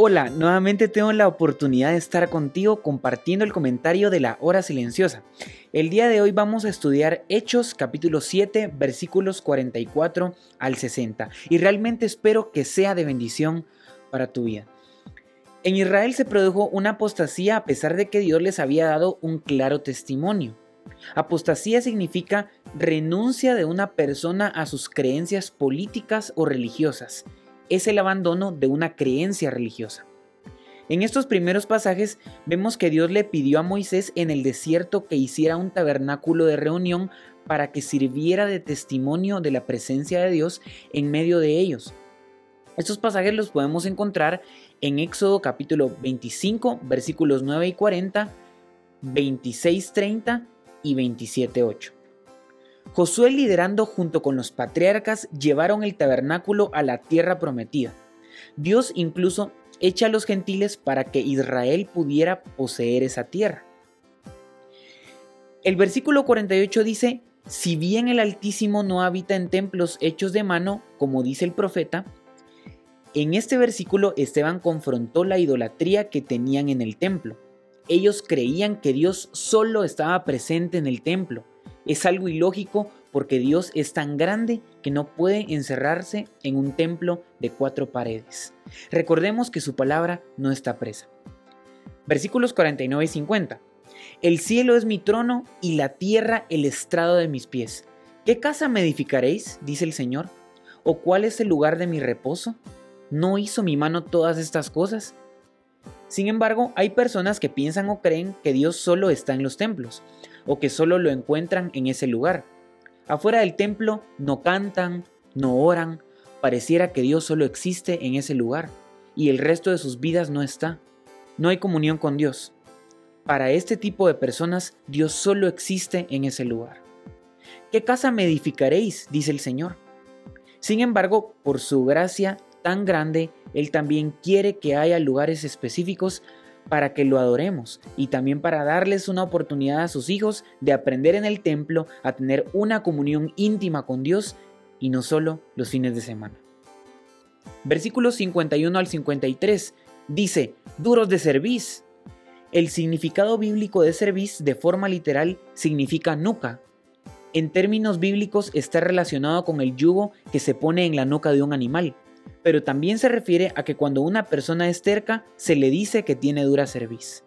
Hola, nuevamente tengo la oportunidad de estar contigo compartiendo el comentario de la hora silenciosa. El día de hoy vamos a estudiar Hechos capítulo 7 versículos 44 al 60 y realmente espero que sea de bendición para tu vida. En Israel se produjo una apostasía a pesar de que Dios les había dado un claro testimonio. Apostasía significa renuncia de una persona a sus creencias políticas o religiosas es el abandono de una creencia religiosa. En estos primeros pasajes vemos que Dios le pidió a Moisés en el desierto que hiciera un tabernáculo de reunión para que sirviera de testimonio de la presencia de Dios en medio de ellos. Estos pasajes los podemos encontrar en Éxodo capítulo 25 versículos 9 y 40, 26, 30 y 27, 8. Josué liderando junto con los patriarcas llevaron el tabernáculo a la tierra prometida. Dios incluso echa a los gentiles para que Israel pudiera poseer esa tierra. El versículo 48 dice, si bien el Altísimo no habita en templos hechos de mano, como dice el profeta, en este versículo Esteban confrontó la idolatría que tenían en el templo. Ellos creían que Dios solo estaba presente en el templo, es algo ilógico porque Dios es tan grande que no puede encerrarse en un templo de cuatro paredes. Recordemos que su palabra no está presa. Versículos 49 y 50. El cielo es mi trono y la tierra el estrado de mis pies. ¿Qué casa me edificaréis? dice el Señor. ¿O cuál es el lugar de mi reposo? ¿No hizo mi mano todas estas cosas? Sin embargo, hay personas que piensan o creen que Dios solo está en los templos o que solo lo encuentran en ese lugar. Afuera del templo no cantan, no oran, pareciera que Dios solo existe en ese lugar y el resto de sus vidas no está. No hay comunión con Dios. Para este tipo de personas Dios solo existe en ese lugar. ¿Qué casa me edificaréis? dice el Señor. Sin embargo, por su gracia tan grande, Él también quiere que haya lugares específicos para que lo adoremos y también para darles una oportunidad a sus hijos de aprender en el templo a tener una comunión íntima con Dios y no solo los fines de semana. Versículos 51 al 53 dice, duros de cerviz. El significado bíblico de cerviz de forma literal significa nuca. En términos bíblicos está relacionado con el yugo que se pone en la nuca de un animal pero también se refiere a que cuando una persona es terca, se le dice que tiene dura cerviz.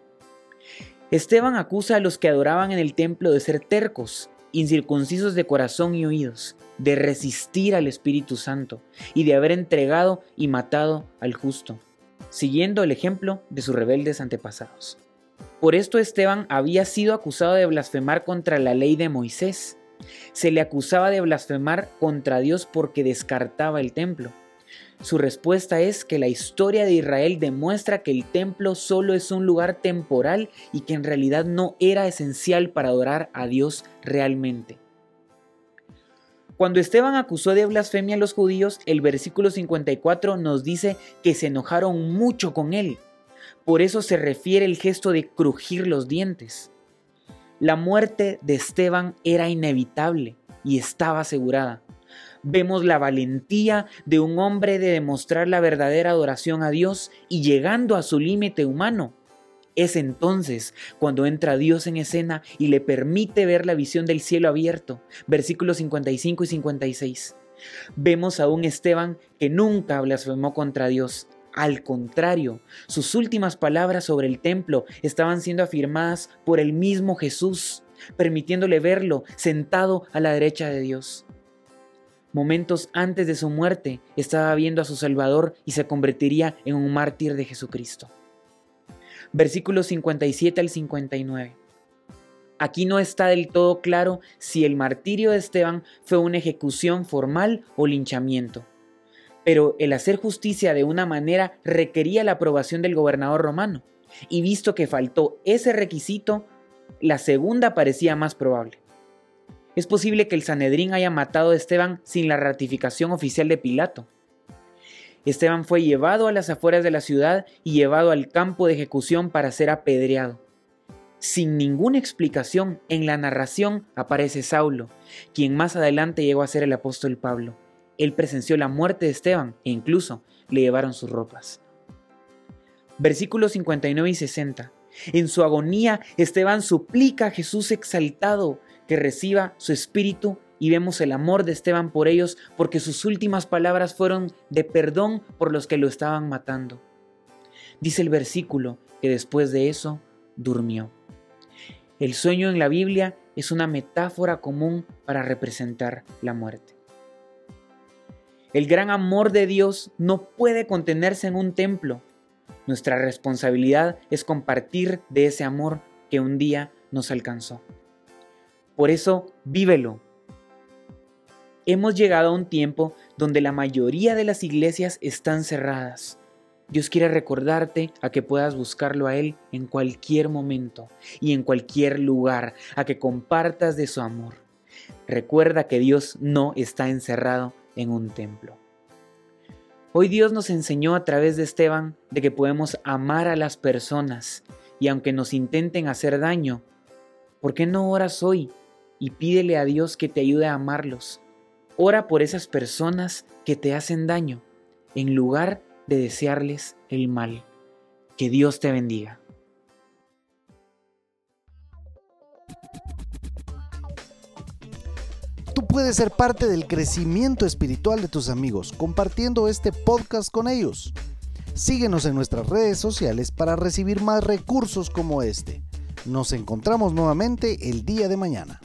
Esteban acusa a los que adoraban en el templo de ser tercos, incircuncisos de corazón y oídos, de resistir al Espíritu Santo y de haber entregado y matado al justo, siguiendo el ejemplo de sus rebeldes antepasados. Por esto Esteban había sido acusado de blasfemar contra la ley de Moisés. Se le acusaba de blasfemar contra Dios porque descartaba el templo. Su respuesta es que la historia de Israel demuestra que el templo solo es un lugar temporal y que en realidad no era esencial para adorar a Dios realmente. Cuando Esteban acusó de blasfemia a los judíos, el versículo 54 nos dice que se enojaron mucho con él. Por eso se refiere el gesto de crujir los dientes. La muerte de Esteban era inevitable y estaba asegurada vemos la valentía de un hombre de demostrar la verdadera adoración a Dios y llegando a su límite humano. Es entonces cuando entra Dios en escena y le permite ver la visión del cielo abierto. Versículos 55 y 56. Vemos a un Esteban que nunca blasfemó contra Dios. Al contrario, sus últimas palabras sobre el templo estaban siendo afirmadas por el mismo Jesús, permitiéndole verlo sentado a la derecha de Dios. Momentos antes de su muerte estaba viendo a su Salvador y se convertiría en un mártir de Jesucristo. Versículos 57 al 59. Aquí no está del todo claro si el martirio de Esteban fue una ejecución formal o linchamiento. pero el hacer justicia de una manera requería la aprobación del gobernador romano, y visto que faltó ese requisito, la segunda parecía más probable. Es posible que el Sanedrín haya matado a Esteban sin la ratificación oficial de Pilato. Esteban fue llevado a las afueras de la ciudad y llevado al campo de ejecución para ser apedreado. Sin ninguna explicación, en la narración aparece Saulo, quien más adelante llegó a ser el apóstol Pablo. Él presenció la muerte de Esteban e incluso le llevaron sus ropas. Versículos 59 y 60. En su agonía, Esteban suplica a Jesús exaltado que reciba su espíritu y vemos el amor de Esteban por ellos porque sus últimas palabras fueron de perdón por los que lo estaban matando. Dice el versículo que después de eso durmió. El sueño en la Biblia es una metáfora común para representar la muerte. El gran amor de Dios no puede contenerse en un templo. Nuestra responsabilidad es compartir de ese amor que un día nos alcanzó. Por eso, vívelo. Hemos llegado a un tiempo donde la mayoría de las iglesias están cerradas Dios quiere recordarte a que puedas buscarlo a Él en cualquier momento y en cualquier lugar, a que compartas de su amor. Recuerda que Dios no está encerrado en un templo. Hoy Dios nos enseñó a través de Esteban de que podemos amar a las personas y aunque nos intenten hacer daño, ¿por qué no oras hoy y pídele a Dios que te ayude a amarlos? Ora por esas personas que te hacen daño en lugar de de desearles el mal. Que Dios te bendiga. Tú puedes ser parte del crecimiento espiritual de tus amigos compartiendo este podcast con ellos. Síguenos en nuestras redes sociales para recibir más recursos como este. Nos encontramos nuevamente el día de mañana.